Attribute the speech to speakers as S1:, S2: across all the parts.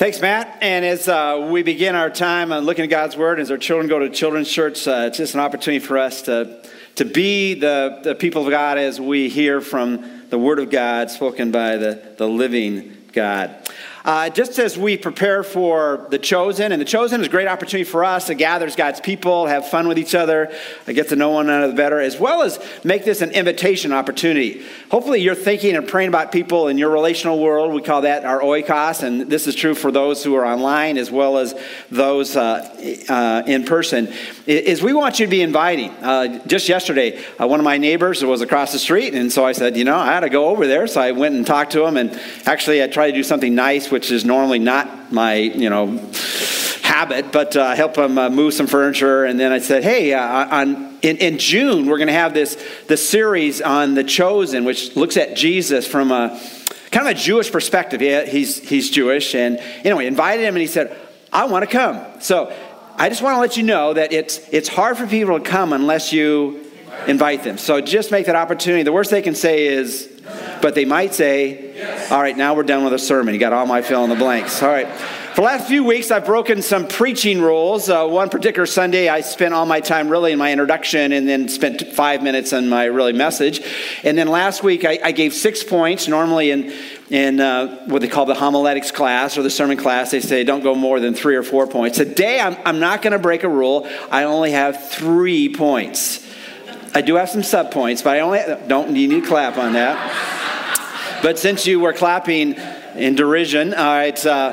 S1: Thanks, Matt. And as uh, we begin our time on looking at God's Word, as our children go to children's church, uh, it's just an opportunity for us to, to be the, the people of God as we hear from the Word of God spoken by the, the living God. Uh, just as we prepare for the chosen, and the chosen is a great opportunity for us to gather as God's people, have fun with each other, get to know one another better, as well as make this an invitation opportunity. Hopefully, you're thinking and praying about people in your relational world. We call that our oikos, and this is true for those who are online as well as those uh, uh, in person. Is we want you to be inviting. Uh, just yesterday, uh, one of my neighbors was across the street, and so I said, you know, I had to go over there. So I went and talked to him, and actually, I tried to do something nice which is normally not my, you know, habit, but uh, help him uh, move some furniture. And then I said, hey, uh, on, in, in June, we're going to have this, this series on The Chosen, which looks at Jesus from a kind of a Jewish perspective. Yeah, he's, he's Jewish. And, we invited him and he said, I want to come. So I just want to let you know that it's, it's hard for people to come unless you invite them. So just make that opportunity. The worst they can say is, but they might say, yes. All right, now we're done with the sermon. You got all my fill in the blanks. All right. For the last few weeks, I've broken some preaching rules. Uh, one particular Sunday, I spent all my time really in my introduction and then spent five minutes on my really message. And then last week, I, I gave six points. Normally, in, in uh, what they call the homiletics class or the sermon class, they say don't go more than three or four points. Today, I'm, I'm not going to break a rule. I only have three points. I do have some sub points, but I only don't. You need to clap on that. But since you were clapping in derision, all right. Uh,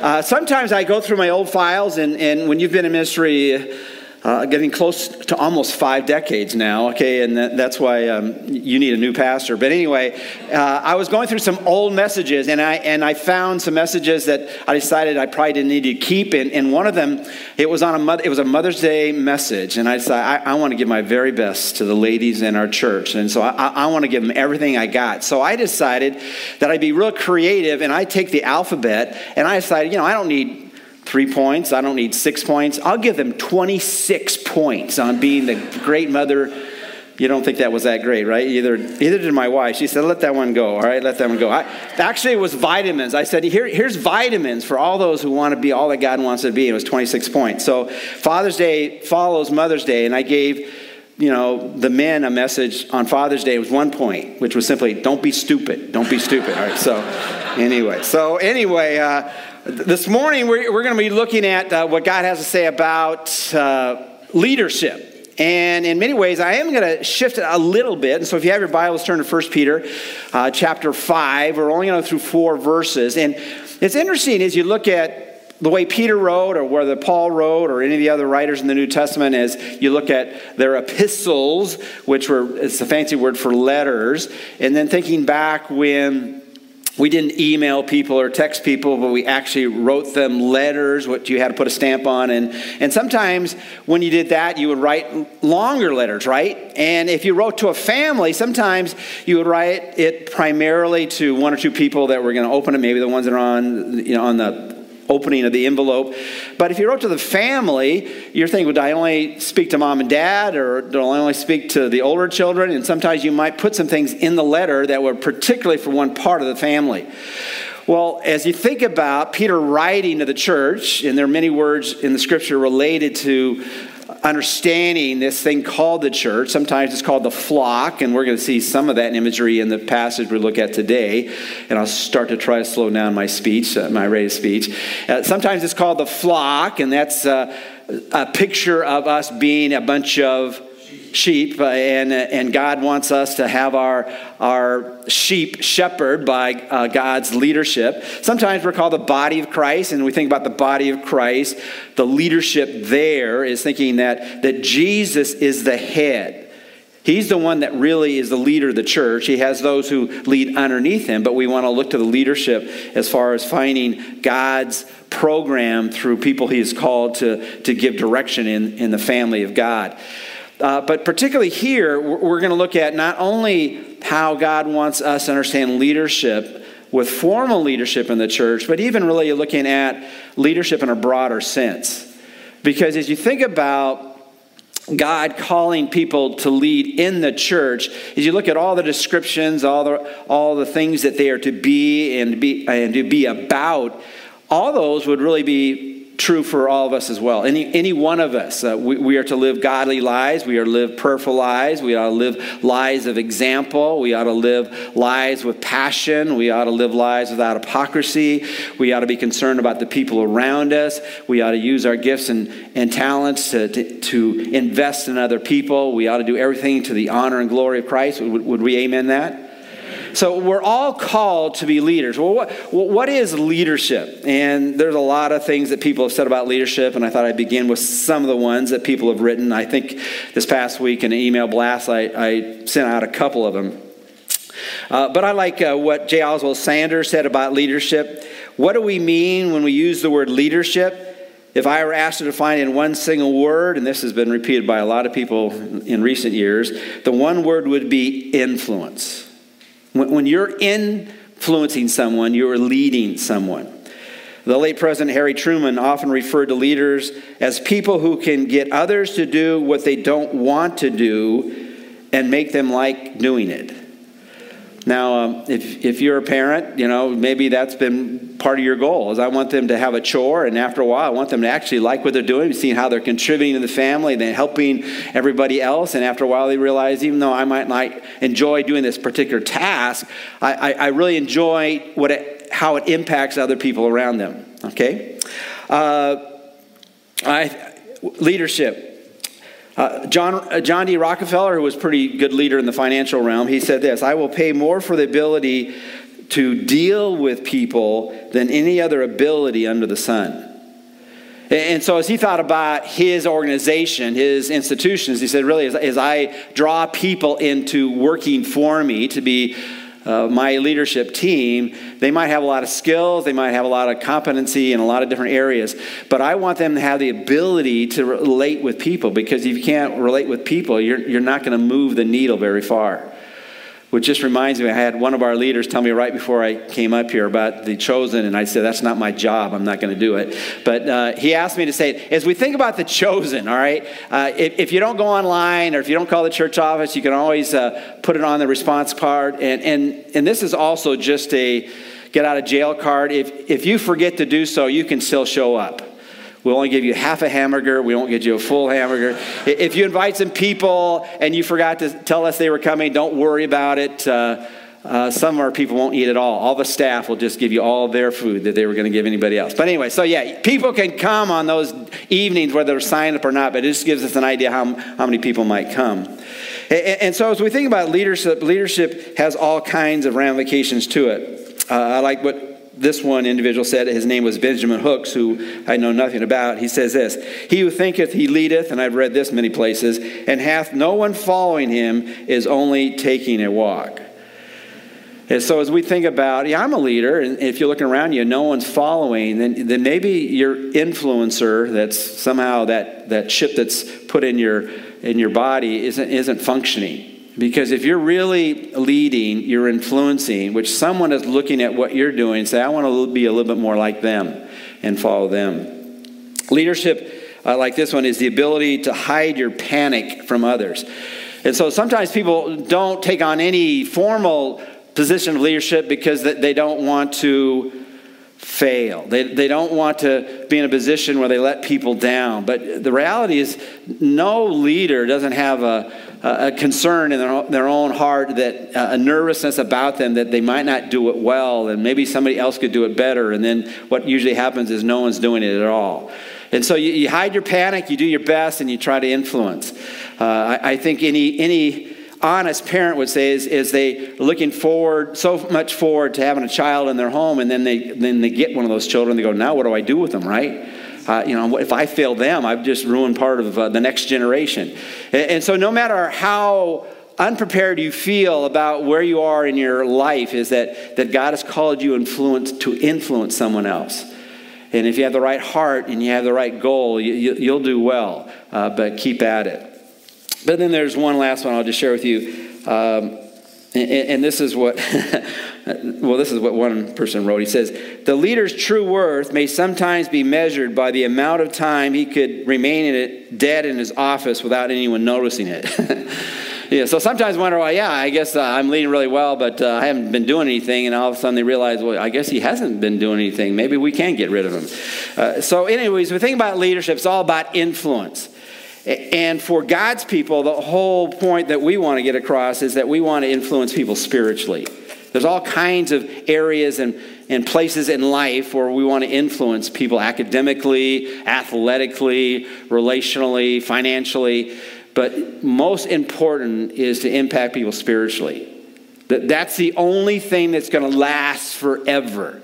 S1: uh, sometimes I go through my old files, and, and when you've been in ministry uh, getting close to almost five decades now, okay, and that, that's why um, you need a new pastor. But anyway, uh, I was going through some old messages, and I, and I found some messages that I decided I probably didn't need to keep. And, and one of them, it was on a it was a Mother's Day message, and I decided I, I want to give my very best to the ladies in our church, and so I, I want to give them everything I got. So I decided that I'd be real creative, and I take the alphabet, and I decided, you know, I don't need three points. I don't need six points. I'll give them 26 points on being the great mother. You don't think that was that great, right? Either, either did my wife. She said, let that one go, all right? Let that one go. I, actually, it was vitamins. I said, Here, here's vitamins for all those who want to be all that God wants to be. It was 26 points. So Father's Day follows Mother's Day, and I gave you know, the men a message on Father's Day was one point, which was simply, don't be stupid. Don't be stupid. All right. So, anyway, so anyway, uh, this morning, we're, we're going to be looking at uh, what God has to say about uh, leadership. And in many ways, I am going to shift it a little bit. And so, if you have your Bibles, turn to 1 Peter uh, chapter 5. We're only going through four verses. And it's interesting as you look at the way Peter wrote, or whether Paul wrote, or any of the other writers in the New Testament, as you look at their epistles, which were, it's a fancy word for letters, and then thinking back when we didn't email people or text people, but we actually wrote them letters, what you had to put a stamp on. And, and sometimes when you did that, you would write longer letters, right? And if you wrote to a family, sometimes you would write it primarily to one or two people that were going to open it, maybe the ones that are on, you know, on the opening of the envelope. But if you wrote to the family, you're thinking, would I only speak to mom and dad, or do I only speak to the older children? And sometimes you might put some things in the letter that were particularly for one part of the family. Well, as you think about Peter writing to the church, and there are many words in the scripture related to understanding this thing called the church. Sometimes it's called the flock, and we're going to see some of that imagery in the passage we look at today. And I'll start to try to slow down my speech, uh, my rate of speech. Uh, sometimes it's called the flock, and that's uh, a picture of us being a bunch of sheep, uh, and, uh, and God wants us to have our, our sheep shepherded by uh, God's leadership. Sometimes we're called the body of Christ, and we think about the body of Christ. The leadership there is thinking that, that Jesus is the head. He's the one that really is the leader of the church. He has those who lead underneath him, but we want to look to the leadership as far as finding God's program through people he has called to, to give direction in, in the family of God. Uh, but particularly here, we're going to look at not only how God wants us to understand leadership with formal leadership in the church, but even really looking at leadership in a broader sense. Because as you think about God calling people to lead in the church, as you look at all the descriptions, all the, all the things that they are to be and, be and to be about, all those would really be true for all of us as well. Any, any one of us. Uh, we, we, are to live godly lives. We are to live prayerful lives. We ought to live lives of example. We ought to live lives with passion. We ought to live lives without hypocrisy. We ought to be concerned about the people around us. We ought to use our gifts and, and talents to, to, to invest in other people. We ought to do everything to the honor and glory of Christ. Would, would we amen that? So we're all called to be leaders. Well, what, what is leadership? And there's a lot of things that people have said about leadership, and I thought I'd begin with some of the ones that people have written. I think this past week in an email blast, I, I sent out a couple of them. Uh, but I like uh, what J. Oswald Sanders said about leadership. What do we mean when we use the word leadership? If I were asked to define in one single word, and this has been repeated by a lot of people in recent years, the one word would be influence. When, when you're influencing someone, you're leading someone. The late President Harry Truman often referred to leaders as people who can get others to do what they don't want to do and make them like doing it. Now, um, if, if you're a parent, you know, maybe that's been part of your goal is I want them to have a chore, and after a while, I want them to actually like what they're doing, seeing how they're contributing to the family, then helping everybody else, and after a while, they realize even though I might not enjoy doing this particular task, I, I, I really enjoy what it, how it impacts other people around them. Okay, uh, I, leadership. Uh, John, uh, John D. Rockefeller, who was pretty good leader in the financial realm, he said this I will pay more for the ability to deal with people than any other ability under the sun. And so, as he thought about his organization, his institutions, he said, really, as, as I draw people into working for me to be uh, my leadership team, they might have a lot of skills, they might have a lot of competency in a lot of different areas, but I want them to have the ability to relate with people because if you can't relate with people, you're, you're not going to move the needle very far which just reminds me, I had one of our leaders tell me right before I came up here about the chosen, and I said, That's not my job. I'm not going to do it. But uh, he asked me to say. As we think about the chosen, all right, uh, if, if, you don't go online or if you don't call the church office, you can always uh, put it on the response card. And, and, and this is also just a get out of jail card. If, if you forget to do so, you can still show up. We'll only give you half a hamburger. We won't get you a full hamburger. If you invite some people and you forgot to tell us they were coming, don't worry about it. Uh, uh, some of our people won't eat at all. All the staff will just give you all their food that they were going to give anybody else. But anyway, so yeah, people can come on those evenings, whether they're signed up or not, but it just gives us an idea how, how many people might come. And, and so as we think about leadership, leadership has all kinds of ramifications to it. Uh, I like what this one individual said, his name was Benjamin Hooks, who I know nothing about. He says this He who thinketh he leadeth, and I've read this many places, and hath no one following him, is only taking a walk. And so, as we think about, yeah, I'm a leader, and if you're looking around you, no one's following, then, then maybe your influencer, that's somehow that, that chip that's put in your, in your body, isn't, isn't functioning. Because if you're really leading, you're influencing, which someone is looking at what you're doing say, I want to be a little bit more like them and follow them. Leadership, uh, like this one, is the ability to hide your panic from others. And so sometimes people don't take on any formal position of leadership because they don't want to fail. They, they don't want to be in a position where they let people down. But the reality is, no leader doesn't have a, a concern in their, their own heart that uh, a nervousness about them that they might not do it well and maybe somebody else could do it better. And then what usually happens is no one's doing it at all. And so you, you hide your panic, you do your best, and you try to influence. Uh, I, I think any, any honest parent would say is, is they looking forward so much forward to having a child in their home and then they then they get one of those children they go now what do i do with them right uh, you know if i fail them i've just ruined part of uh, the next generation. And, and so no matter how unprepared you feel about where you are in your life is that, that god has called you influence, to influence someone else. And if you have the right heart and you have the right goal you, will you, do well uh, but keep at it. But then there's one last one I'll just share with you. Um, and, and, this is what, well, this is what one person wrote. He says, The leader's true worth may sometimes be measured by the amount of time he could remain in it, dead in his office without anyone noticing it. Yeah, so sometimes I wonder, well, yeah, I guess uh, I'm leading really well, but uh, I haven't been doing anything. And all of a sudden they realize, well, I guess he hasn't been doing anything. Maybe we can get rid of him. Uh, so, anyways, we think about leadership, it's all about influence. And for God's people, the whole point that we want to get across is that we want to influence people spiritually. There's all kinds of areas and, and places in life where we want to influence people academically, athletically, relationally, financially. But most important is to impact people spiritually. That, that's the only thing that's going to last forever.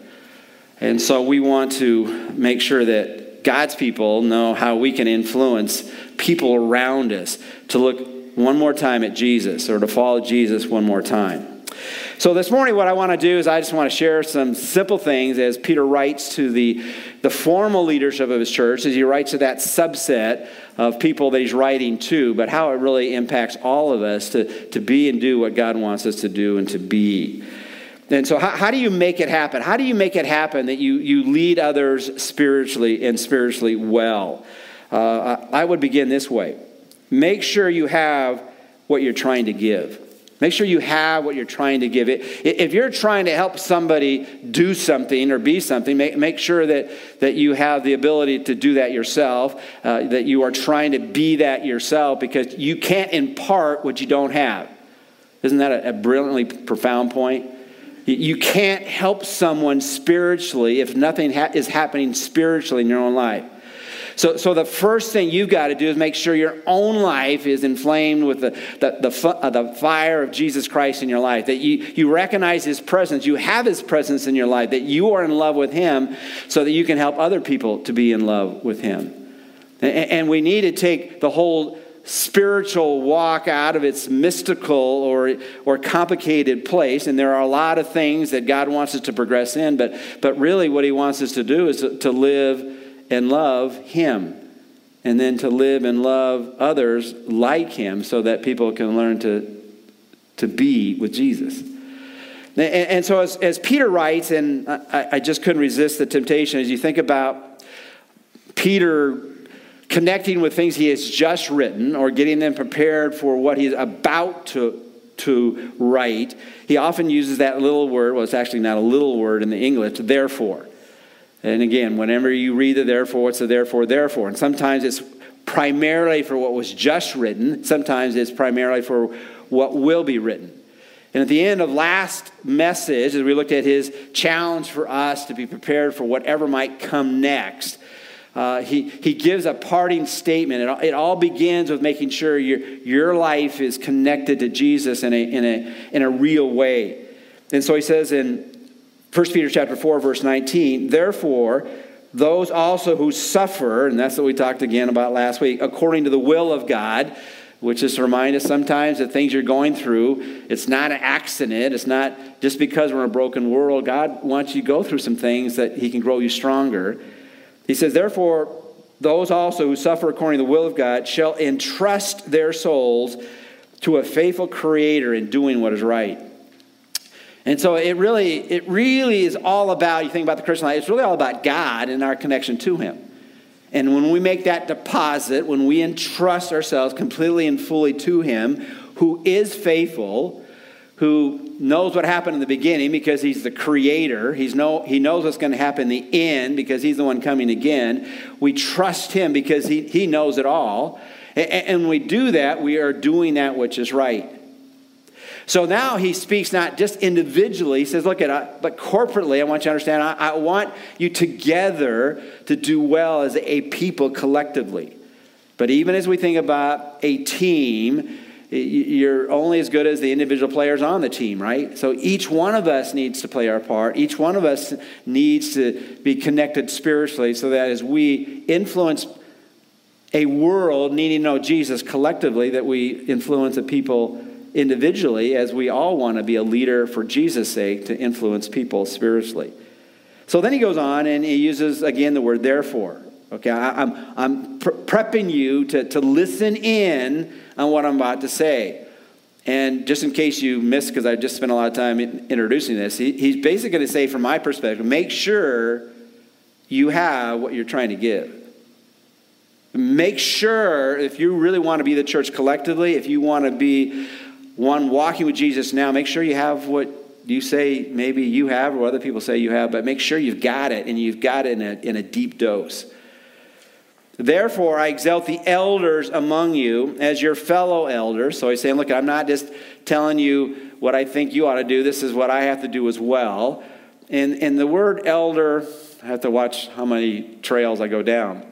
S1: And so we want to make sure that God's people know how we can influence people around us to look one more time at Jesus or to follow Jesus one more time. So, this morning, what I want to do is I just want to share some simple things as Peter writes to the, the formal leadership of his church, as he writes to that subset of people that he's writing to, but how it really impacts all of us to, to be and do what God wants us to do and to be. And so, how, how do you make it happen? How do you make it happen that you, you lead others spiritually and spiritually well? Uh, I would begin this way make sure you have what you're trying to give. Make sure you have what you're trying to give. It, if you're trying to help somebody do something or be something, make, make sure that, that you have the ability to do that yourself, uh, that you are trying to be that yourself, because you can't impart what you don't have. Isn't that a, a brilliantly profound point? You can't help someone spiritually if nothing ha- is happening spiritually in your own life. So, so the first thing you've got to do is make sure your own life is inflamed with the, the, the, uh, the fire of Jesus Christ in your life, that you, you recognize His presence, you have His presence in your life, that you are in love with Him so that you can help other people to be in love with Him. And, and we need to take the whole spiritual walk out of its mystical or, or complicated place. And there are a lot of things that God wants us to progress in, but, but really what He wants us to do is to, to live and love Him. And then to live and love others like Him so that people can learn to, to be with Jesus. And, and so, as, as, Peter writes, and I, I just couldn't resist the temptation, as you think about Peter connecting with things he has just written or getting them prepared for what he's about to, to write, he often uses that little word. Well, it's actually not a little word in the English, therefore. And again, whenever you read the therefore, it's the therefore, therefore. And sometimes it's primarily for what was just written, sometimes it's primarily for what will be written. And at the end of last message, as we looked at his challenge for us to be prepared for whatever might come next, uh, he, he gives a parting statement. It all, it all begins with making sure your, your life is connected to Jesus in a, in, a, in a real way. And so he says in 1 Peter chapter 4, verse 19, therefore, those also who suffer, and that's what we talked again about last week, according to the will of God, which is to remind us sometimes that things you're going through, it's not an accident. It's not just because we're in a broken world. God wants you to go through some things that He can grow you stronger. He says, therefore, those also who suffer according to the will of God shall entrust their souls to a faithful Creator in doing what is right. And so it really, it really is all about, you think about the Christian life, it's really all about God and our connection to Him. And when we make that deposit, when we entrust ourselves completely and fully to Him, who is faithful, who knows what happened in the beginning because He's the creator, he's know, He knows what's going to happen in the end because He's the one coming again. We trust Him because He, he knows it all. And, and when we do that, we are doing that which is right. So now he speaks not just individually, he says, Look at, but corporately, I want you to understand, I, I want you together to do well as a people collectively. But even as we think about a team, you're only as good as the individual players on the team, right? So each one of us needs to play our part. Each one of us needs to be connected spiritually so that as we influence a world needing to know Jesus collectively, that we influence the people individually as we all want to be a leader for Jesus' sake to influence people spiritually. So then he goes on and he uses again the word therefore. Okay, I, am I'm, I'm pre- prepping you to, to listen in on what I'm about to say. And just in case you missed, because I just spent a lot of time introducing this, he, he's basically going to say, from my perspective, make sure you have what you're trying to give. Make sure, if you really want to be the church collectively, if you want to be one walking with Jesus now, make sure you have what you say maybe you have or other people say you have, but make sure you've got it and you've got it in a, in a deep dose. Therefore, I exalt the elders among you as your fellow elders. So he's saying, look, I'm not just telling you what I think you ought to do. This is what I have to do as well. And, and the word elder, I have to watch how many trails I go down.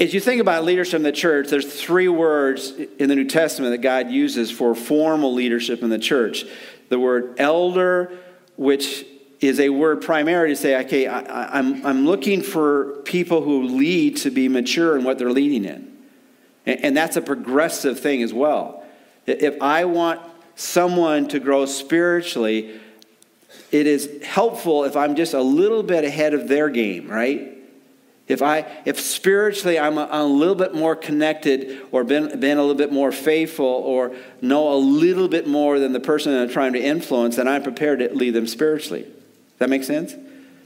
S1: As you think about leadership in the church, there's three words in the New Testament that God uses for formal leadership in the church. The word elder, which is a word primarily to say, okay, I, am I'm, I'm looking for people who lead to be mature in what they're leading in. And, and that's a progressive thing as well. If I want someone to grow spiritually, it is helpful if I'm just a little bit ahead of their game, right? If I if spiritually I'm a, a, little bit more connected or been, been a little bit more faithful or know a little bit more than the person I'm trying to influence, then I'm prepared to lead them spiritually. That makes sense?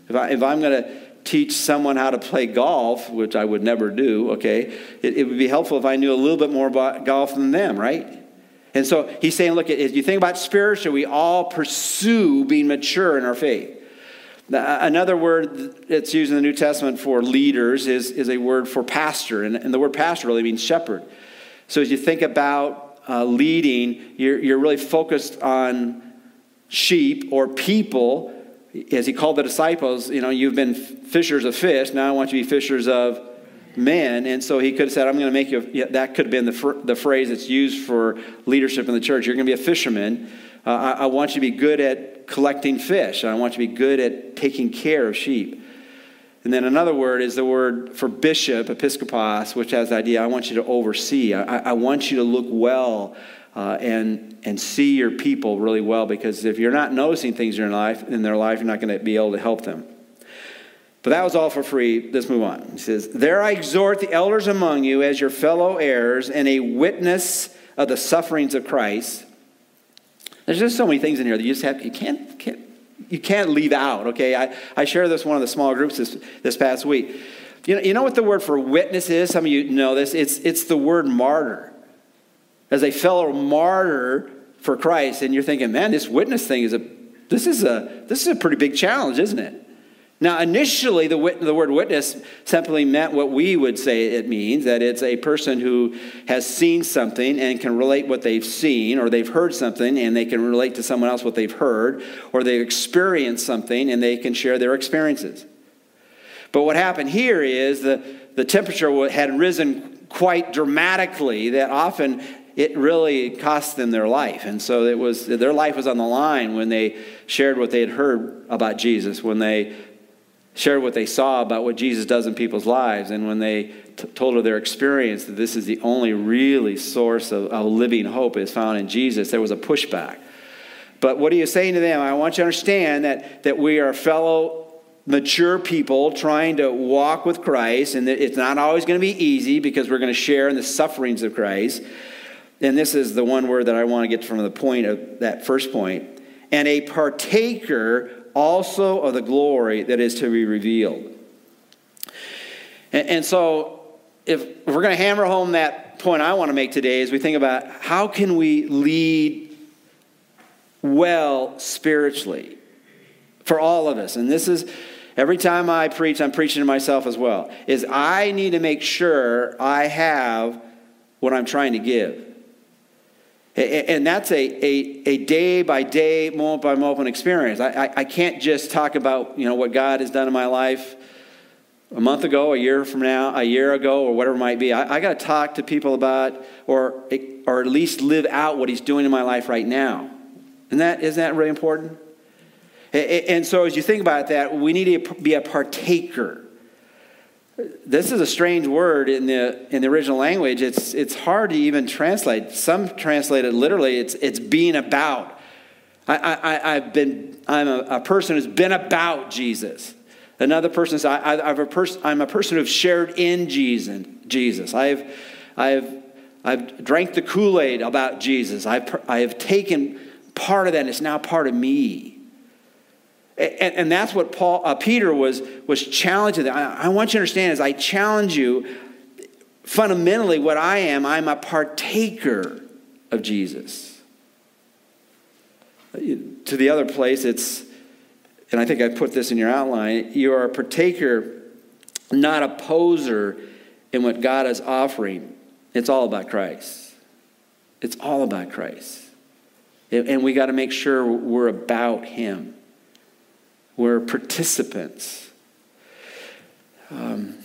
S1: If, I, if I'm going to teach someone how to play golf, which I would never do, okay, it, it, would be helpful if I knew a little bit more about golf than them, right? And so he's saying, look, if you think about spiritual, we all pursue being mature in our faith. Another word that's used in the New Testament for leaders is, is a word for pastor, and, and the word pastor really means shepherd. So as you think about uh, leading, you're, you're really focused on sheep or people as he called the disciples, you know, you've been fishers of fish. Now I want you to be fishers of men. And so he could have said, I'm going to make you, yeah, that could have been the, fr- the phrase that's used for leadership in the church. You're going to be a fisherman. Uh, I, I, want you to be good at collecting fish. I want you to be good at taking care of sheep. And then another word is the word for bishop, episkopos, which has the idea I want you to oversee. I, I want you to look well uh, and, and see your people really well because if you're not noticing things in, your life, in their life, you're not going to be able to help them. But that was all for free. Let's move on. He says, There I exhort the elders among you as your fellow heirs and a witness of the sufferings of Christ. There's just so many things in here that you just have, you can't, can't you can't leave out, okay? I, I shared this one of the small groups this, this past week. You know, you know what the word for witness is? Some of you know this. It's, it's the word martyr as a fellow martyr for Christ, and you're thinking, man, this witness thing is a this is a this is a pretty big challenge, isn't it? Now, initially, the, wit- the word witness simply meant what we would say it means that it's a person who has seen something and can relate what they've seen, or they've heard something and they can relate to someone else what they've heard, or they've experienced something and they can share their experiences. But what happened here is the, the temperature had risen quite dramatically that often it really cost them their life. And so it was, their life was on the line when they shared what they had heard about Jesus, when they shared what they saw about what Jesus does in people's lives, and when they t- told her their experience that this is the only really source of, of living hope is found in Jesus, there was a pushback. But what are you saying to them? I want you to understand that, that we are fellow mature people trying to walk with Christ, and it's not always going to be easy because we're going to share in the sufferings of Christ and this is the one word that I want to get from the point of that first point, and a partaker also of the glory that is to be revealed. And, and so, if, if we're going to hammer home that point I want to make today, is we think about how can we lead well spiritually for all of us, and this is every time I preach, I'm preaching to myself as well, is I need to make sure I have what I'm trying to give. And that's a, a, a day by day, moment by moment experience. I, I, I, can't just talk about you know, what God has done in my life a month ago, a year from now, a year ago, or whatever it might be. I, I got to talk to people about, or, or at least live out what He's doing in my life right now. And that, isn't that really important? And so as you think about that, we need to be a partaker this is a strange word in the in the original language. It's it's hard to even translate. Some translate it literally. It's it's being about. I, have been I'm a, a, person who's been about Jesus. Another person says I, I, a pers- I'm a person who's shared in Jesus. Jesus. I've I've I've drank the Kool Aid about Jesus. I've I have taken part of that. and It's now part of me. And, and that's what Paul, uh, Peter was, was challenging. I, I want you to understand as I challenge you, fundamentally what I am, I'm a partaker of Jesus. To the other place, it's, and I think I put this in your outline, you are a partaker, not a poser in what God is offering. It's all about Christ. It's all about Christ. And we got to make sure we're about Him. We're participants. Um,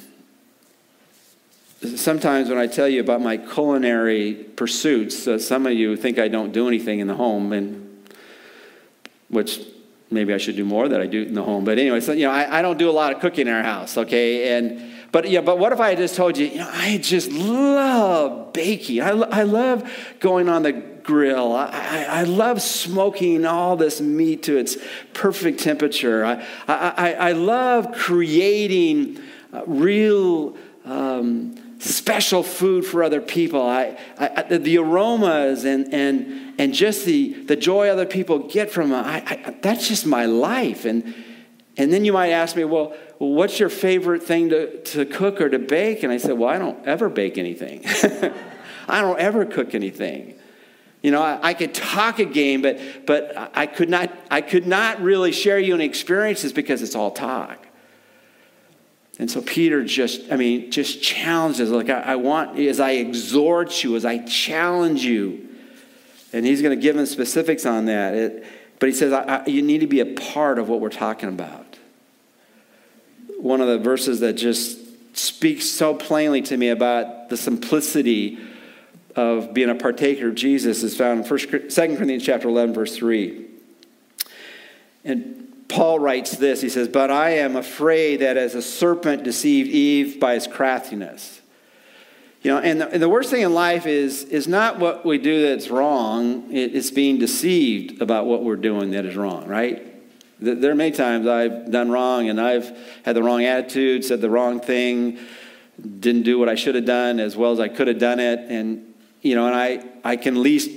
S1: sometimes when I tell you about my culinary pursuits, uh, some of you think I don't do anything in the home, and which maybe I should do more that I do in the home. But anyway, so, you know, I, I don't do a lot of cooking in our house, okay? And but yeah, but what if I just told you, you know, I just love baking. I, I love going on the grill. I, I, I, love smoking all this meat to its perfect temperature. I, I, I love creating uh, real um, special food for other people. I, I, the aromas and, and, and just the, the joy other people get from it, I, that's just my life. And, and then you might ask me, well, well, what's your favorite thing to, to cook or to bake? And I said, well, I don't ever bake anything. I don't ever cook anything. You know, I, I, could talk a game, but, but I, could not, I could not really share you any experiences because it's all talk. And so Peter just, I mean, just challenges. Like, I, I want, as I exhort you, as I challenge you, and he's going to give him specifics on that. It, but he says, you need to be a part of what we're talking about one of the verses that just speaks so plainly to me about the simplicity of being a partaker of Jesus is found in 1, 2 Corinthians chapter 11, verse 3. And Paul writes this He says, But I am afraid that as a serpent deceived Eve by his craftiness. You know, and the, and the worst thing in life is, is not what we do that's wrong, it's being deceived about what we're doing that is wrong, right? There are many times I've done wrong and I've had the wrong attitude, said the wrong thing, didn't do what I should have done as well as I could have done it. And, you know, and I, I can at least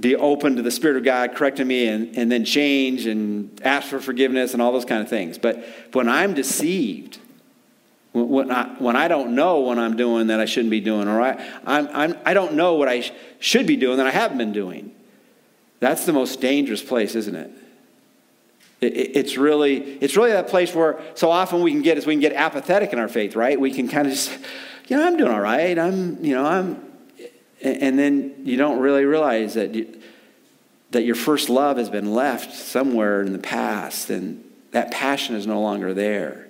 S1: be open to the Spirit of God correcting me and, and then change and ask for forgiveness and all those kind of things. But when I'm deceived, when I, when I don't know what I'm doing that I shouldn't be doing, or I, I'm, I'm, I don't know what I sh- should be doing that I haven't been doing, that's the most dangerous place, isn't it? It's really, it's really that place where so often we can get is we can get apathetic in our faith, right? We can kind of just, you know, I'm doing all right. I'm, you know, I'm, and then you don't really realize that you, that your first love has been left somewhere in the past, and that passion is no longer there.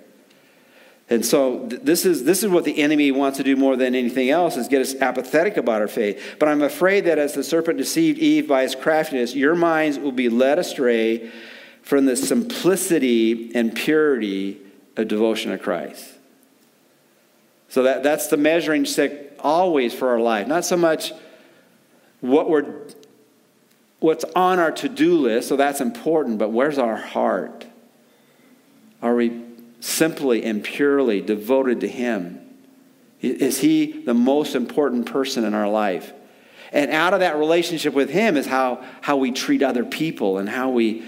S1: And so this is, this is what the enemy wants to do more than anything else is get us apathetic about our faith. But I'm afraid that as the serpent deceived Eve by his craftiness, your minds will be led astray from the simplicity and purity of devotion to Christ. So that, that's the measuring stick always for our life. Not so much what we're what's on our to-do list, so that's important, but where's our heart? Are we simply and purely devoted to Him? Is He the most important person in our life? And out of that relationship with Him is how, how we treat other people and how we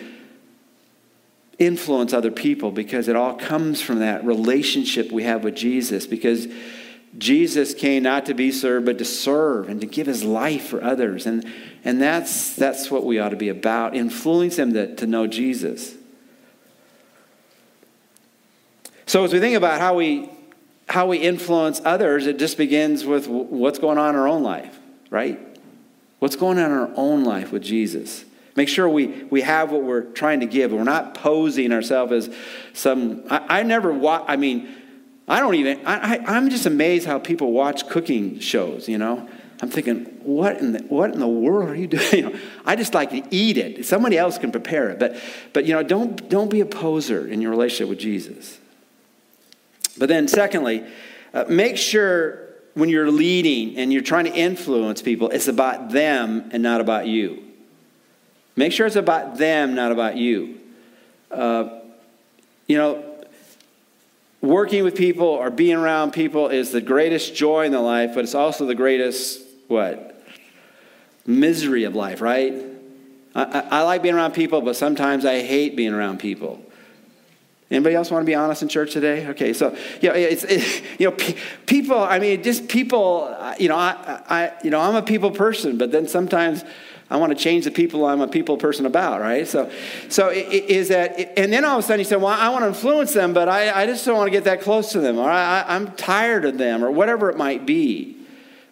S1: influence other people because it all comes from that relationship we have with Jesus. Because Jesus came not to be served, but to serve and to give his life for others. And, and that's, that's what we ought to be about, influence them to, to know Jesus. So as we think about how we, how we influence others, it just begins with what's going on in our own life, right? What's going on in our own life with Jesus? Make sure we, we have what we're trying to give. We're not posing ourselves as some. I, I never watch, I mean, I don't even, I, I, I'm just amazed how people watch cooking shows, you know? I'm thinking, what in the, what in the world are you doing? You know, I just like to eat it. Somebody else can prepare it. But, but you know, don't, don't be a poser in your relationship with Jesus. But then, secondly, uh, make sure when you're leading and you're trying to influence people, it's about them and not about you. Make sure it's about them, not about you. Uh, you know, working with people or being around people is the greatest joy in the life, but it's also the greatest, what? Misery of life, right? I, I, I like being around people, but sometimes I hate being around people. Anybody else want to be honest in church today? Okay, so you know, it's it, you know, people. I mean, just people. You know, I, I, you know, I'm a people person, but then sometimes I want to change the people I'm a people person about, right? So, so is that, and then all of a sudden you say, well, I want to influence them, but I, I just don't want to get that close to them, or I, I'm tired of them, or whatever it might be.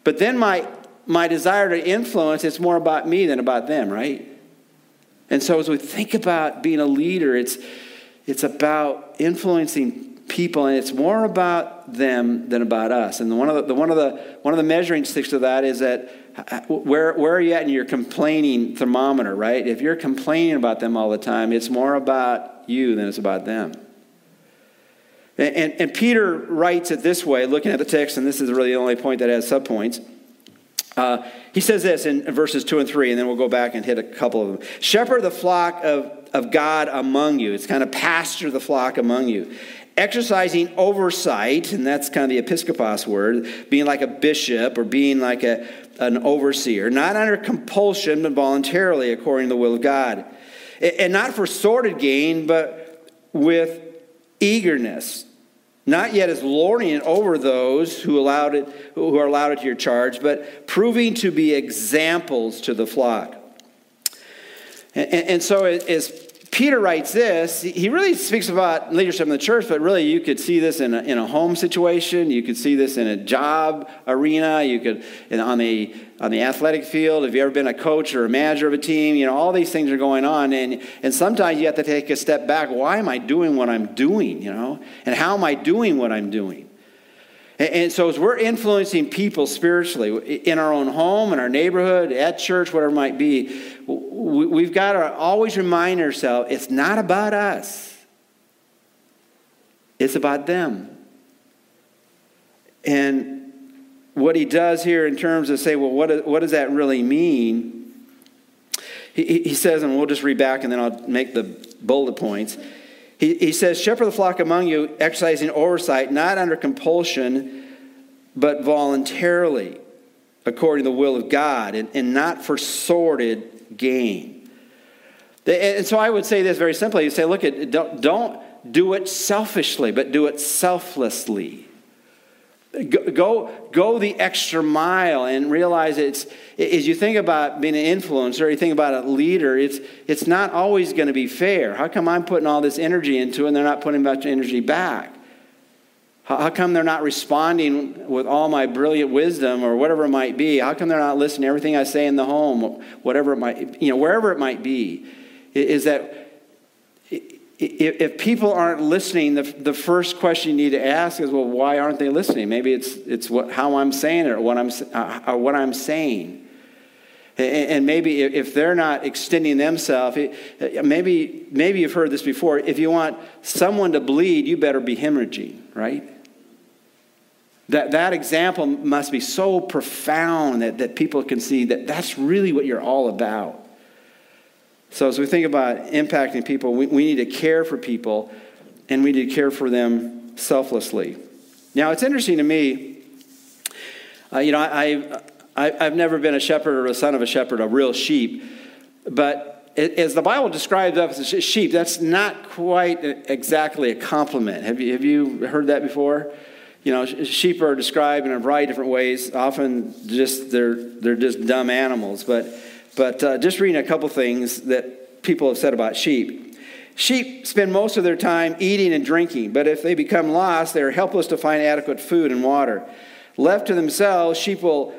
S1: But then my my desire to influence, it's more about me than about them, right? And so as we think about being a leader, it's it's about influencing people, and it's more about them than about us. And one of the, the one of the one of the measuring sticks of that is that where where are you at in your complaining thermometer, right? If you're complaining about them all the time, it's more about you than it's about them. And, and, and Peter writes it this way, looking at the text, and this is really the only point that has subpoints. Uh, he says this in verses 2 and 3, and then we'll go back and hit a couple of them. Shepherd the flock of of God among you. It's kind of pasture the flock among you. Exercising oversight, and that's kind of the episkopos word, being like a bishop or being like a, an overseer, not under compulsion, but voluntarily according to the will of God. And not for sordid gain, but with eagerness. Not yet as lording it over those who, allowed it, who are allowed it to your charge, but proving to be examples to the flock. And, and so as Peter writes this, he really speaks about leadership in the church, but really you could see this in a, in a home situation. You could see this in a job arena. You could on the on the athletic field. Have you ever been a coach or a manager of a team? You know, all these things are going on, and and sometimes you have to take a step back. Why am I doing what I'm doing? You know, and how am I doing what I'm doing? And so, as we're influencing people spiritually in our own home, in our neighborhood, at church, whatever it might be, we've got to always remind ourselves it's not about us, it's about them. And what he does here in terms of say, well, what, what does that really mean? He, he says, and we'll just read back and then I'll make the bullet points. He, he says, Shepherd the flock among you, exercising oversight, not under compulsion, but voluntarily, according to the will of God, and, and not for sordid gain. And so I would say this very simply. You say, look, at, don't, don't do it selfishly, but do it selflessly. Go, go, the extra mile and realize it's, as you think about being an influencer, you think about a leader, it's, it's not always going to be fair. How come I'm putting all this energy into it and they're not putting much energy back? How, how come they're not responding with all my brilliant wisdom or whatever it might be? How come they're not listening to everything I say in the home, whatever it might, you know, wherever it might be? Is that if people aren't listening, the, the first question you need to ask is, well, why aren't they listening? Maybe it's, it's what, how I'm saying it or what I'm, uh, what I'm saying. And maybe if they're not extending themselves, maybe, maybe you've heard this before. If you want someone to bleed, you better be hemorrhaging, right? That, that example must be so profound that, that people can see that that's really what you're all about. So, as we think about impacting people, we, we need to care for people and we need to care for them selflessly. Now, it's interesting to me, uh, you know, I, I, I've never been a shepherd or a son of a shepherd, a real sheep, but as the Bible describes us as sheep, that's not quite exactly a compliment. Have you, have you heard that before? You know, sheep are described in a variety of different ways. Often, just they're they're just dumb animals. But but uh, just reading a couple things that people have said about sheep. Sheep spend most of their time eating and drinking, but if they become lost, they are helpless to find adequate food and water. Left to themselves, sheep will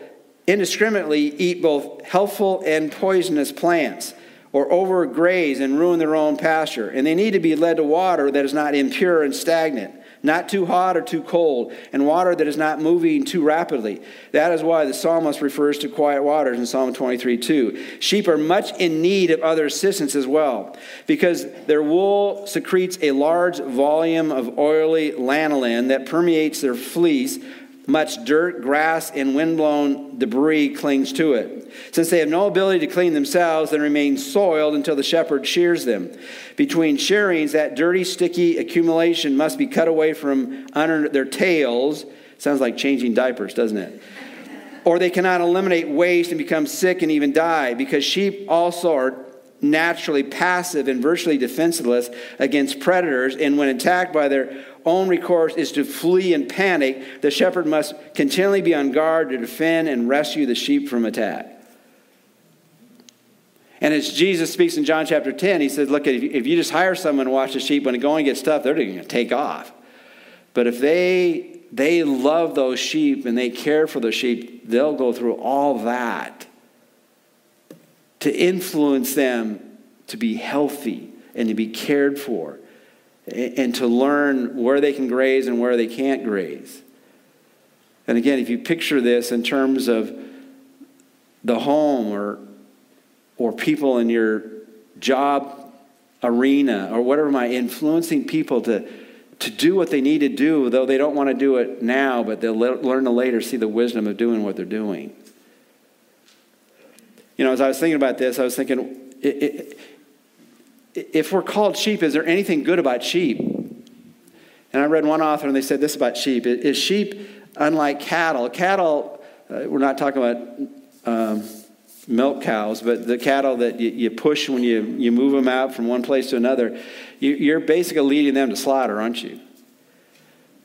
S1: indiscriminately eat both healthful and poisonous plants, or overgraze and ruin their own pasture. And they need to be led to water that is not impure and stagnant not too hot or too cold, and water that is not moving too rapidly. That is why the psalmist refers to quiet waters in Psalm 23 2. Sheep are much in need of other assistance as well, because their wool secretes a large volume of oily lanolin that permeates their fleece much dirt, grass, and windblown debris clings to it. Since they have no ability to clean themselves, they remain soiled until the shepherd shears them. Between shearings, that dirty, sticky accumulation must be cut away from under their tails. Sounds like changing diapers, doesn't it? or they cannot eliminate waste and become sick and even die, because sheep also are naturally passive and virtually defenseless against predators, and when attacked by their own recourse is to flee in panic, the shepherd must continually be on guard to defend and rescue the sheep from attack. And as Jesus speaks in John chapter 10, he says, Look, if you just hire someone to watch the sheep, when the going gets tough, they're going to take off. But if they, they love those sheep and they care for the sheep, they'll go through all that to influence them to be healthy and to be cared for and to learn where they can graze and where they can't graze. And again, if you picture this in terms of the home or, or people in your job arena or whatever my influencing people to, to do what they need to do, though they don't want to do it now, but they'll learn to later see the wisdom of doing what they're doing. You know, as I was thinking about this, I was thinking, it, it, if we're called sheep, is there anything good about sheep? And I read one author and they said this about sheep is sheep unlike cattle? Cattle, uh, we're not talking about um, milk cows, but the cattle that you, you, push when you, you move them out from one place to another, you, you're basically leading them to slaughter, aren't you?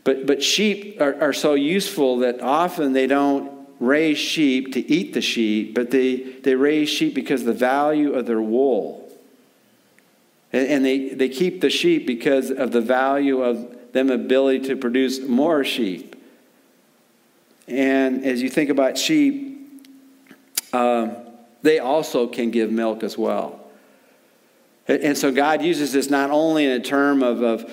S1: But, but sheep are, are so useful that often they don't raise sheep to eat the sheep, but they, they raise sheep because of the value of their wool. And, and they, they keep the sheep because of the value of them ability to produce more sheep. And as you think about sheep, um, they also can give milk as well. And so God uses this not only in a term of, of,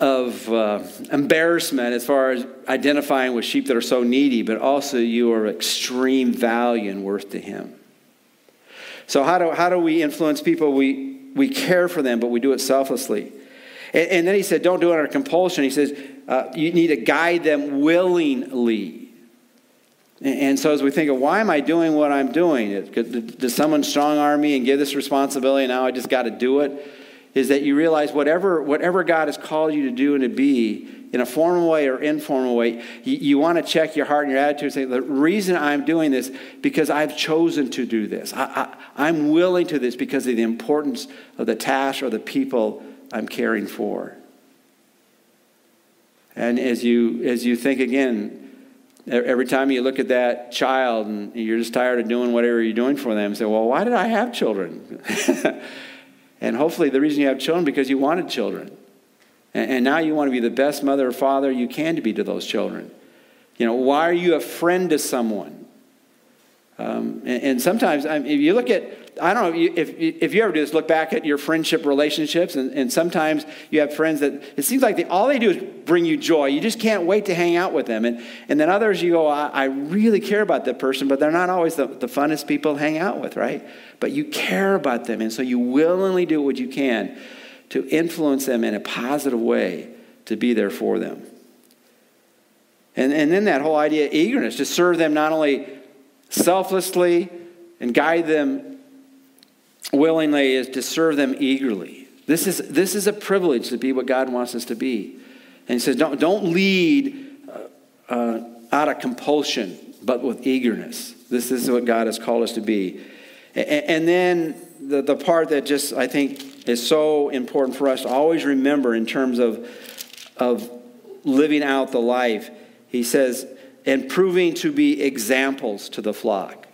S1: of uh, embarrassment as far as identifying with sheep that are so needy, but also you are extreme value and worth to Him. So, how do, how do we influence people? We, we care for them, but we do it selflessly. And, and then he said, don't do it under compulsion. He says, uh, you need to guide them willingly. And, so, as we think of why am I doing what I'm doing? Does someone strong arm me and give this responsibility, and now I just got to do it? Is that you realize whatever, whatever God has called you to do and to be, in a formal way or informal way, you, you want to check your heart and your attitude and say, the reason I'm doing this because I've chosen to do this. I, I, I'm willing to this because of the importance of the task or the people I'm caring for. And as you, as you think again, every time you look at that child and you're just tired of doing whatever you're doing for them, say, well, why did I have children? and hopefully the reason you have children because you wanted children. And, now you want to be the best mother or father you can to be to those children. You know, why are you a friend to someone? Um, and, and, sometimes, I mean, if you look at, I don't know if, if you ever do this, look back at your friendship relationships, and, and sometimes you have friends that it seems like they, all they do is bring you joy. You just can't wait to hang out with them. And, and then others, you go, I, I really care about that person, but they're not always the, the funnest people to hang out with, right? But you care about them, and so you willingly do what you can to influence them in a positive way to be there for them. And, and then that whole idea of eagerness to serve them not only selflessly and guide them willingly, is to serve them eagerly. This is, this is a privilege to be what God wants us to be. And he says, don't, don't lead uh, uh, out of compulsion, but with eagerness. This, this is what God has called us to be. And, and then the, the part that just, I think, is so important for us to always remember in terms of, of living out the life. He says, and proving to be examples to the flock.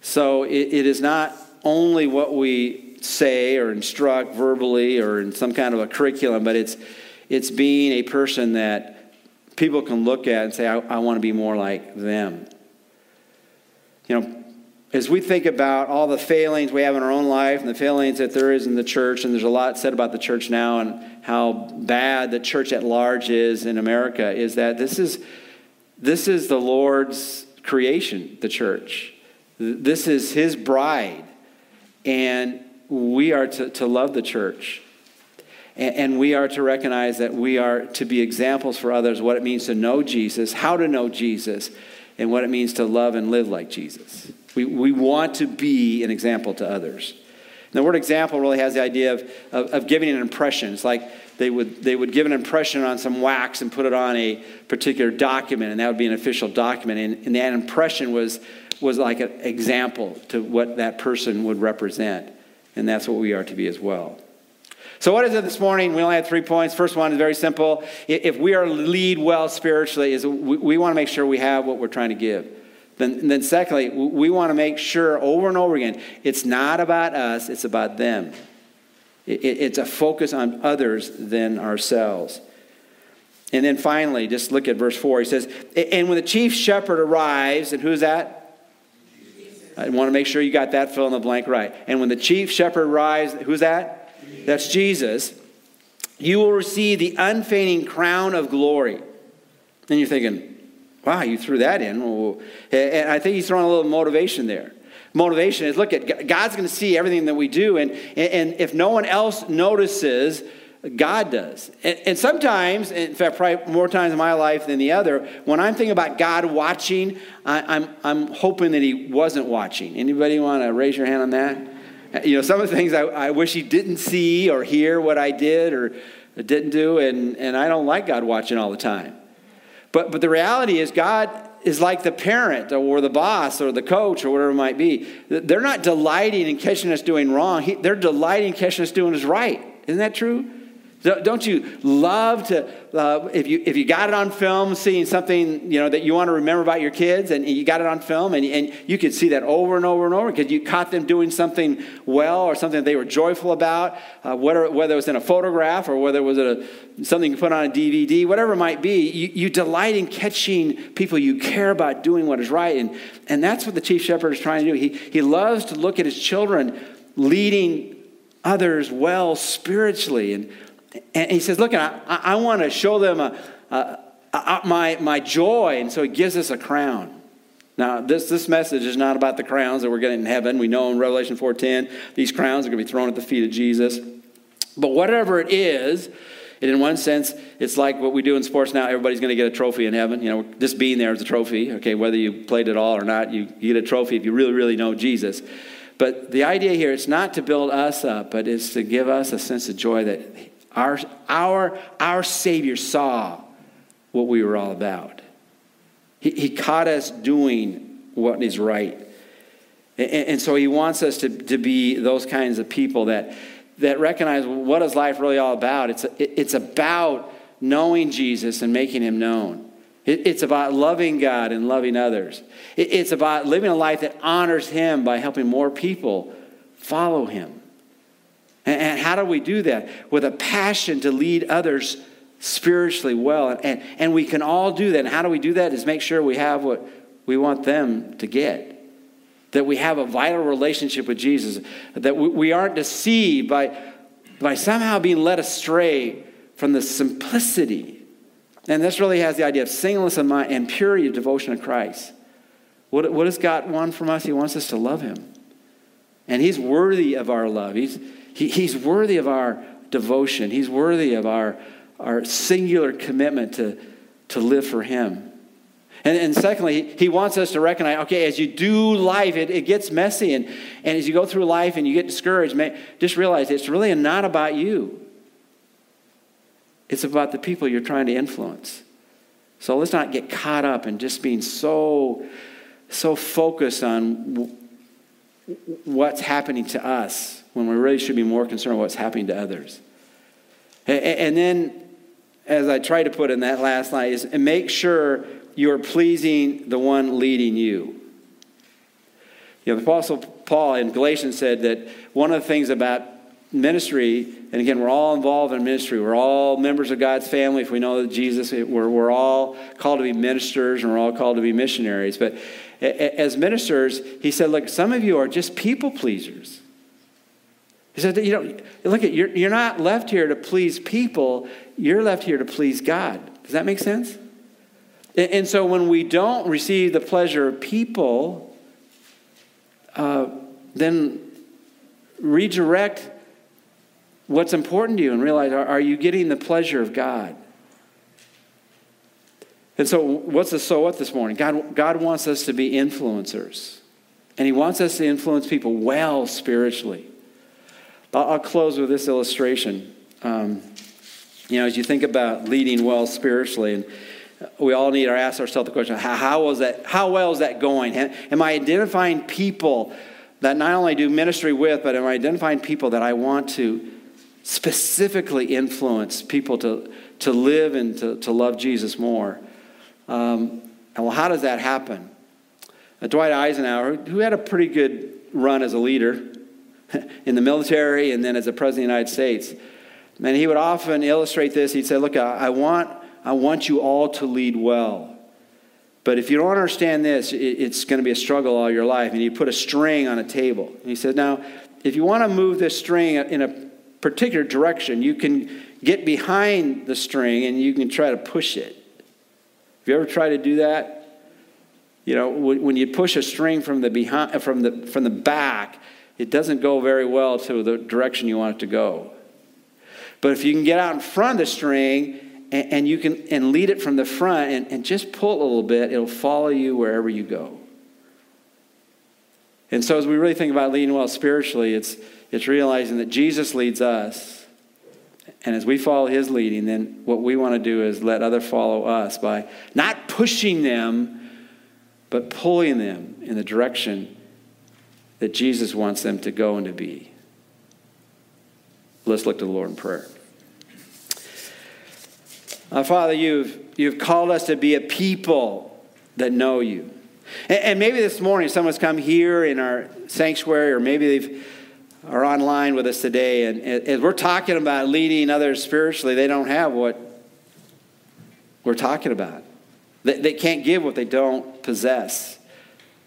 S1: So it, it is not only what we say or instruct verbally or in some kind of a curriculum, but it's, it's being a person that people can look at and say, I, I want to be more like them. You know, as we think about all the failings we have in our own life and the failings that there is in the church, and there's a lot said about the church now and how bad the church at large is in America, is that this is, this is the Lord's creation, the church. This is His bride, and we are to, to love the church. And, and we are to recognize that we are to be examples for others what it means to know Jesus, how to know Jesus, and what it means to love and live like Jesus. We, we want to be an example to others. And the word example really has the idea of, of, of, giving an impression. It's like they would, they would give an impression on some wax and put it on a particular document, and that would be an official document. And, and that impression was, was like an example to what that person would represent. And that's what we are to be as well. So, what is it this morning? We only have three points. First one is very simple. If we are lead well spiritually, is we, want to make sure we have what we're trying to give. Then, then secondly, we want to make sure over and over again, it's not about us, it's about them. It, it, it's a focus on others than ourselves. And then finally, just look at verse 4. He says, And when the chief shepherd arrives, and who's that? I want to make sure you got that fill in the blank right. And when the chief shepherd arrives, who's that? That's Jesus. You will receive the unfading crown of glory. And you're thinking, wow, you threw that in. And I think he's throwing a little motivation there. Motivation is look at God's going to see everything that we do. And, and if no one else notices, God does. And, and, sometimes, in fact, probably more times in my life than the other, when I'm thinking about God watching, I, am I'm, I'm hoping that He wasn't watching. Anybody want to raise your hand on that? You know, some of the things I, I wish He didn't see or hear what I did or didn't do, and, and I don't like God watching all the time. But, but the reality is, God is like the parent or the boss or the coach or whatever it might be. They're not delighting in catching us doing wrong, he, they're delighting in catching us doing is right. Isn't that true? Don't you love to, uh, if, you, if you got it on film, seeing something you know, that you want to remember about your kids, and you got it on film, and, and you could see that over and over and over because you caught them doing something well or something they were joyful about, uh, whether, whether it was in a photograph or whether it was a, something you put on a DVD, whatever it might be, you, you delight in catching people you care about doing what is right. And, and that's what the chief shepherd is trying to do. He, he loves to look at his children leading others well spiritually and and he says, Look, I, I want to show them a, a, a, my, my joy. And so he gives us a crown. Now, this, this message is not about the crowns that we're getting in heaven. We know in Revelation 4.10, these crowns are going to be thrown at the feet of Jesus. But whatever it is, and in one sense, it's like what we do in sports now. Everybody's going to get a trophy in heaven. You know, just being there is a trophy. Okay, whether you played at all or not, you, you get a trophy if you really, really know Jesus. But the idea here is not to build us up, but it's to give us a sense of joy that our, our, our Savior saw what we were all about. He, he caught us doing what is right. And, and, so he wants us to, to be those kinds of people that, that recognize what is life really all about. It's, it's about knowing Jesus and making him known. It's about loving God and loving others. It's about living a life that honors him by helping more people follow him. And, how do we do that? With a passion to lead others spiritually well. And, and we can all do that. And how do we do that? Is make sure we have what we want them to get. That we have a vital relationship with Jesus. That we, we aren't deceived by, by somehow being led astray from the simplicity. And this really has the idea of singleness of mind and purity of devotion to Christ. What, what God want from us? He wants us to love Him. And He's worthy of our love. He's, he, he's worthy of our devotion. He's worthy of our, our singular commitment to, to live for Him. And, and secondly, he wants us to recognize okay, as you do life, it, it gets messy. And, and as you go through life and you get discouraged, just realize it's really not about you, it's about the people you're trying to influence. So let's not get caught up in just being so, so focused on what's happening to us when we really should be more concerned with what's happening to others. And then, as I try to put in that last line, is make sure you're pleasing the one leading you. You know, the Apostle Paul in Galatians said that one of the things about ministry, and again, we're all involved in ministry. We're all members of God's family. If we know that Jesus, we're, we're all called to be ministers and we're all called to be missionaries. But as ministers, he said, look, some of you are just people pleasers. He said, you know, look at you're, you're not left here to please people, you're left here to please God. Does that make sense? And, and so when we don't receive the pleasure of people, uh, then redirect what's important to you and realize are, are you getting the pleasure of God? And so, what's the so what this morning? God, God wants us to be influencers. And He wants us to influence people well spiritually. I'll, close with this illustration. Um, you know, as you think about leading well spiritually, and we all need to ask ourselves the question how, how, is that, how well is that going? Am I identifying people that not only do ministry with, but am I identifying people that I want to specifically influence people to, to live and to, to love Jesus more? Um, and well, how does that happen? Uh, Dwight Eisenhower, who had a pretty good run as a leader in the military and then as a president of the United States, and he would often illustrate this. He'd say, Look, I, I want I want you all to lead well. But if you don't understand this, it's going to be a struggle all your life. And he put a string on a table. And he said, Now, if you want to move this string in a particular direction, you can get behind the string and you can try to push it. Have you ever tried to do that? You know, when you push a string from the, behind, from the, from the back, it doesn't go very well to the direction you want it to go. But if you can get out in front of the string and, and you can and lead it from the front and, and just pull a little bit, it'll follow you wherever you go. And so as we really think about leading well spiritually, it's, it's realizing that Jesus leads us. And as we follow his leading, then what we want to do is let others follow us by not pushing them, but pulling them in the direction that Jesus wants them to go and to be. Let's look to the Lord in prayer. Uh, Father, you've, you've called us to be a people that know you. And, and maybe this morning someone's come here in our sanctuary, or maybe they are online with us today, and as we're talking about leading others spiritually, they don't have what we're talking about. They, they can't give what they don't possess,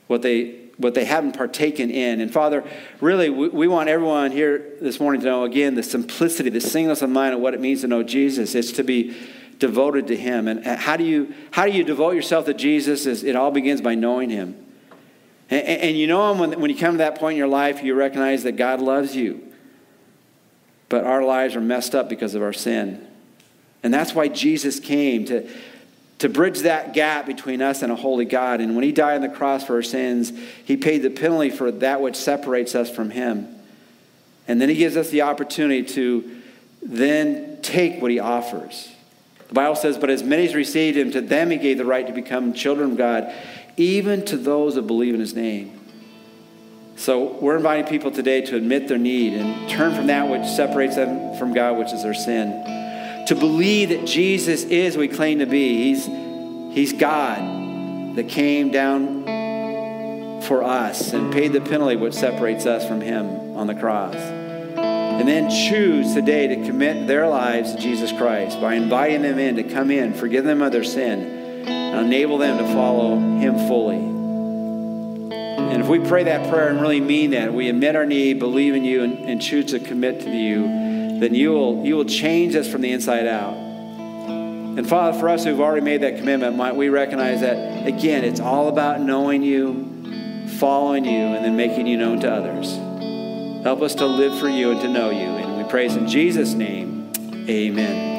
S1: what they what they haven't partaken in. And Father, really, we, we, want everyone here this morning to know again the simplicity, the singleness of mind of what it means to know Jesus. It's to be devoted to Him. And uh, how do you, how do you devote yourself to Jesus? Is it all begins by knowing Him. And, and you know Him when, when you come to that point in your life, you recognize that God loves you. But our lives are messed up because of our sin. And that's why Jesus came to, to bridge that gap between us and a holy God. And when He died on the cross for our sins, He paid the penalty for that which separates us from Him. And then He gives us the opportunity to then take what He offers. The Bible says, But as many as received him, to them he gave the right to become children of God, even to those that believe in his name. So we're inviting people today to admit their need and turn from that which separates them from God, which is their sin. To believe that Jesus is we claim to be. He's, he's God that came down for us and paid the penalty which separates us from him on the cross and then choose today to commit their lives to Jesus Christ by inviting them in to come in, forgive them of their sin, and enable them to follow Him fully. And if we pray that prayer and really mean that, we admit our need, believe in you, and, and choose to commit to you, then you will, you will change us from the inside out. And Father, for us who've already made that commitment, might we recognize that, again, it's all about knowing you, following you, and then making you known to others. Help us to live for you and to know you. And we praise in Jesus' name. Amen.